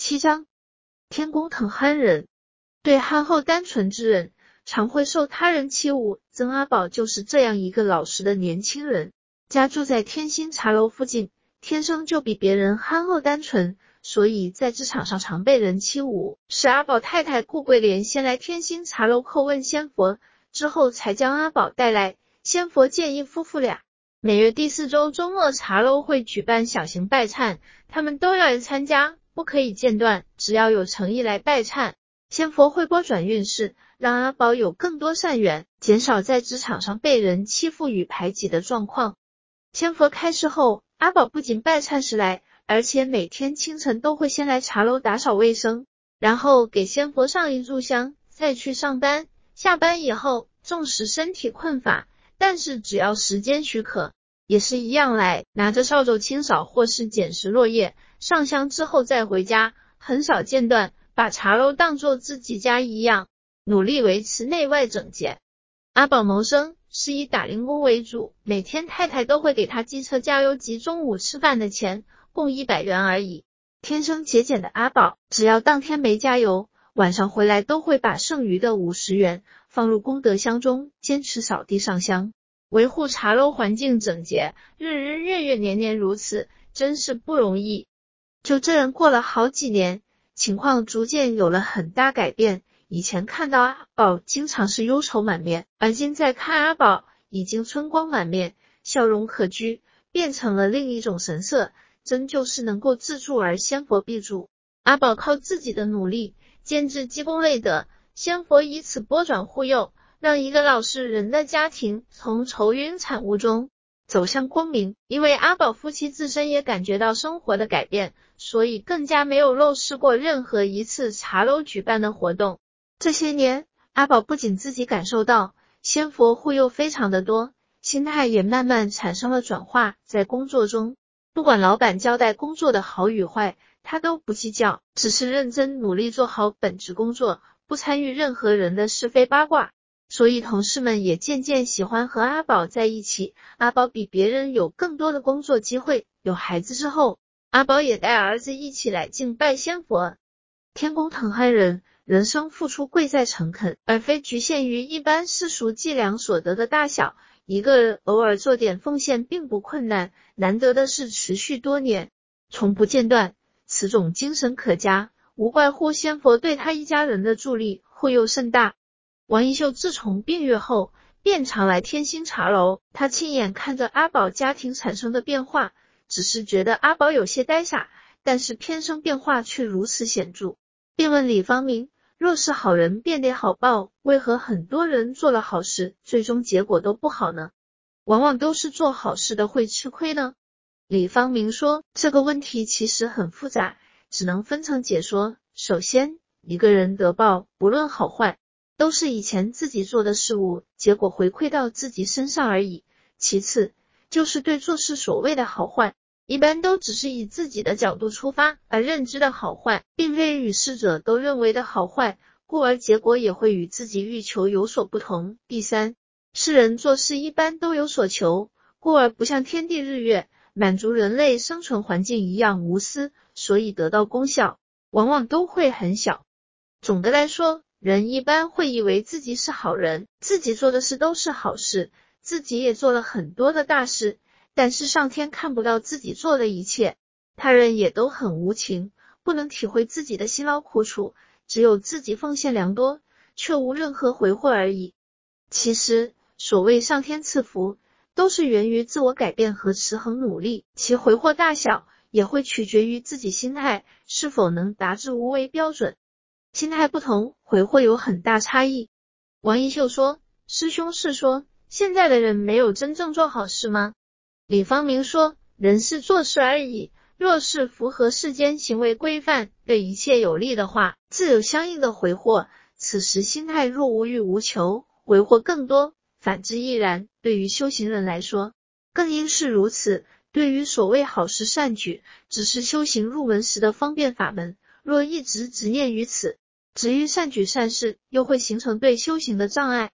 七章，天公疼憨人，对憨厚单纯之人，常会受他人欺侮。曾阿宝就是这样一个老实的年轻人，家住在天心茶楼附近，天生就比别人憨厚单纯，所以在职场上常被人欺侮。是阿宝太太顾桂莲先来天心茶楼叩问仙佛，之后才将阿宝带来。仙佛建议夫妇俩。每月第四周周末，茶楼会举办小型拜忏，他们都要来参加，不可以间断。只要有诚意来拜忏，仙佛会拨转运势，让阿宝有更多善缘，减少在职场上被人欺负与排挤的状况。仙佛开示后，阿宝不仅拜忏时来，而且每天清晨都会先来茶楼打扫卫生，然后给仙佛上一炷香，再去上班。下班以后，纵使身体困乏。但是只要时间许可，也是一样来拿着扫帚清扫或是捡拾落叶，上香之后再回家，很少间断，把茶楼当做自己家一样，努力维持内外整洁。阿宝谋生是以打零工为主，每天太太都会给他机车加油及中午吃饭的钱，共一百元而已。天生节俭的阿宝，只要当天没加油，晚上回来都会把剩余的五十元。放入功德箱中，坚持扫地上香，维护茶楼环境整洁，日日月月年年如此，真是不容易。就这样过了好几年，情况逐渐有了很大改变。以前看到阿宝经常是忧愁满面，而今在看阿宝已经春光满面，笑容可掬，变成了另一种神色，真就是能够自助而仙佛必助。阿宝靠自己的努力，兼制积功累德。仙佛以此拨转护佑，让一个老实人的家庭从愁云惨雾中走向光明。因为阿宝夫妻自身也感觉到生活的改变，所以更加没有漏失过任何一次茶楼举办的活动。这些年，阿宝不仅自己感受到仙佛护佑非常的多，心态也慢慢产生了转化。在工作中，不管老板交代工作的好与坏，他都不计较，只是认真努力做好本职工作。不参与任何人的是非八卦，所以同事们也渐渐喜欢和阿宝在一起。阿宝比别人有更多的工作机会。有孩子之后，阿宝也带儿子一起来敬拜仙佛。天公疼憨人，人生付出贵在诚恳，而非局限于一般世俗计量所得的大小。一个人偶尔做点奉献并不困难，难得的是持续多年，从不间断，此种精神可嘉。无怪乎仙佛对他一家人的助力护佑甚大。王一秀自从病愈后，便常来天心茶楼。他亲眼看着阿宝家庭产生的变化，只是觉得阿宝有些呆傻，但是偏生变化却如此显著。便问李方明：若是好人便得好报，为何很多人做了好事，最终结果都不好呢？往往都是做好事的会吃亏呢？李方明说：这个问题其实很复杂。只能分层解说。首先，一个人得报，不论好坏，都是以前自己做的事物，结果回馈到自己身上而已。其次，就是对做事所谓的好坏，一般都只是以自己的角度出发而认知的好坏，并非与世者都认为的好坏，故而结果也会与自己欲求有所不同。第三，世人做事一般都有所求，故而不像天地日月。满足人类生存环境一样无私，所以得到功效往往都会很小。总的来说，人一般会以为自己是好人，自己做的事都是好事，自己也做了很多的大事。但是上天看不到自己做的一切，他人也都很无情，不能体会自己的辛劳苦楚，只有自己奉献良多，却无任何回馈而已。其实，所谓上天赐福。都是源于自我改变和持恒努力，其回获大小也会取决于自己心态是否能达至无为标准。心态不同，回获有很大差异。王一秀说：“师兄是说现在的人没有真正做好事吗？”李方明说：“人是做事而已，若是符合世间行为规范，对一切有利的话，自有相应的回获。此时心态若无欲无求，回获更多。”反之亦然。对于修行人来说，更应是如此。对于所谓好事善举，只是修行入门时的方便法门。若一直执念于此，执于善举善事，又会形成对修行的障碍。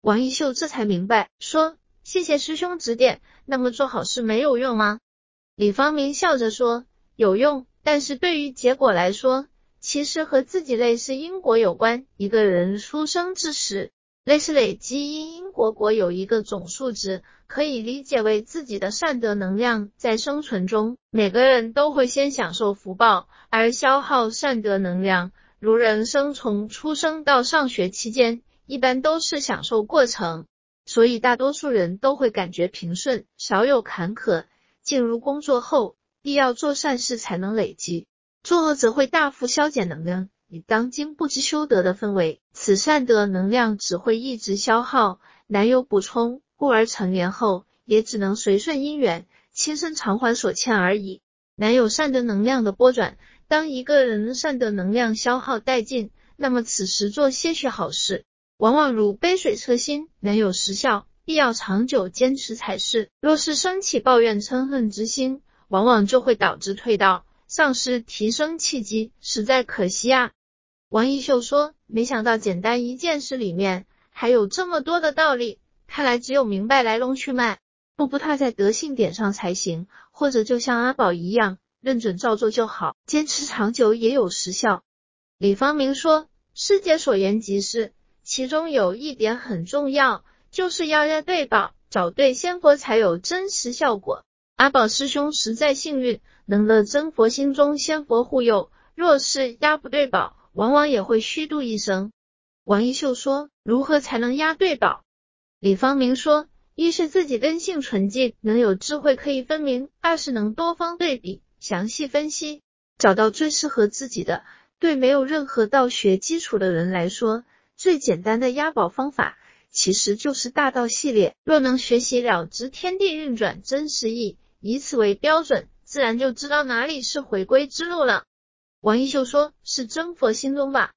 王一秀这才明白，说：“谢谢师兄指点。那么做好事没有用吗？”李方明笑着说：“有用。”但是对于结果来说，其实和自己类似因果有关。一个人出生之时，类似累积因因果果有一个总数值，可以理解为自己的善德能量在生存中，每个人都会先享受福报，而消耗善德能量。如人生从出生到上学期间，一般都是享受过程，所以大多数人都会感觉平顺，少有坎坷。进入工作后，必要做善事才能累积。作恶则会大幅消减能量，以当今不知修德的氛围，此善德能量只会一直消耗，难有补充，故而成年后也只能随顺因缘，亲身偿还所欠而已，难有善德能量的波转。当一个人善德能量消耗殆尽，那么此时做些许好事，往往如杯水车薪，难有实效，必要长久坚持才是。若是升起抱怨嗔恨之心，往往就会导致退道。丧失提升契机，实在可惜啊！王一秀说：“没想到简单一件事里面还有这么多的道理，看来只有明白来龙去脉，步步踏在德性点上才行。或者就像阿宝一样，认准照做就好，坚持长久也有实效。”李方明说：“师姐所言极是，其中有一点很重要，就是要押对宝，找对仙佛才有真实效果。阿宝师兄实在幸运。”能乐真佛心中仙佛护佑，若是押不对宝，往往也会虚度一生。王一秀说：“如何才能押对宝？”李方明说：“一是自己根性纯净，能有智慧可以分明；二是能多方对比，详细分析，找到最适合自己的。对没有任何道学基础的人来说，最简单的押宝方法，其实就是大道系列。若能学习了知天地运转真实意，以此为标准。”自然就知道哪里是回归之路了。王一秀说：“是真佛心中吧？”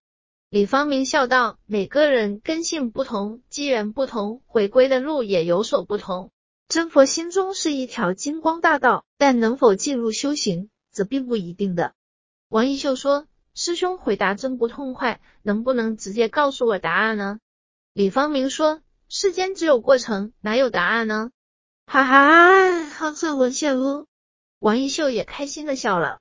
李方明笑道：“每个人根性不同，机缘不同，回归的路也有所不同。真佛心中是一条金光大道，但能否进入修行，则并不一定的。”王一秀说：“师兄回答真不痛快，能不能直接告诉我答案呢？”李方明说：“世间只有过程，哪有答案呢？”哈哈，好色文献屋。王一秀也开心的笑了。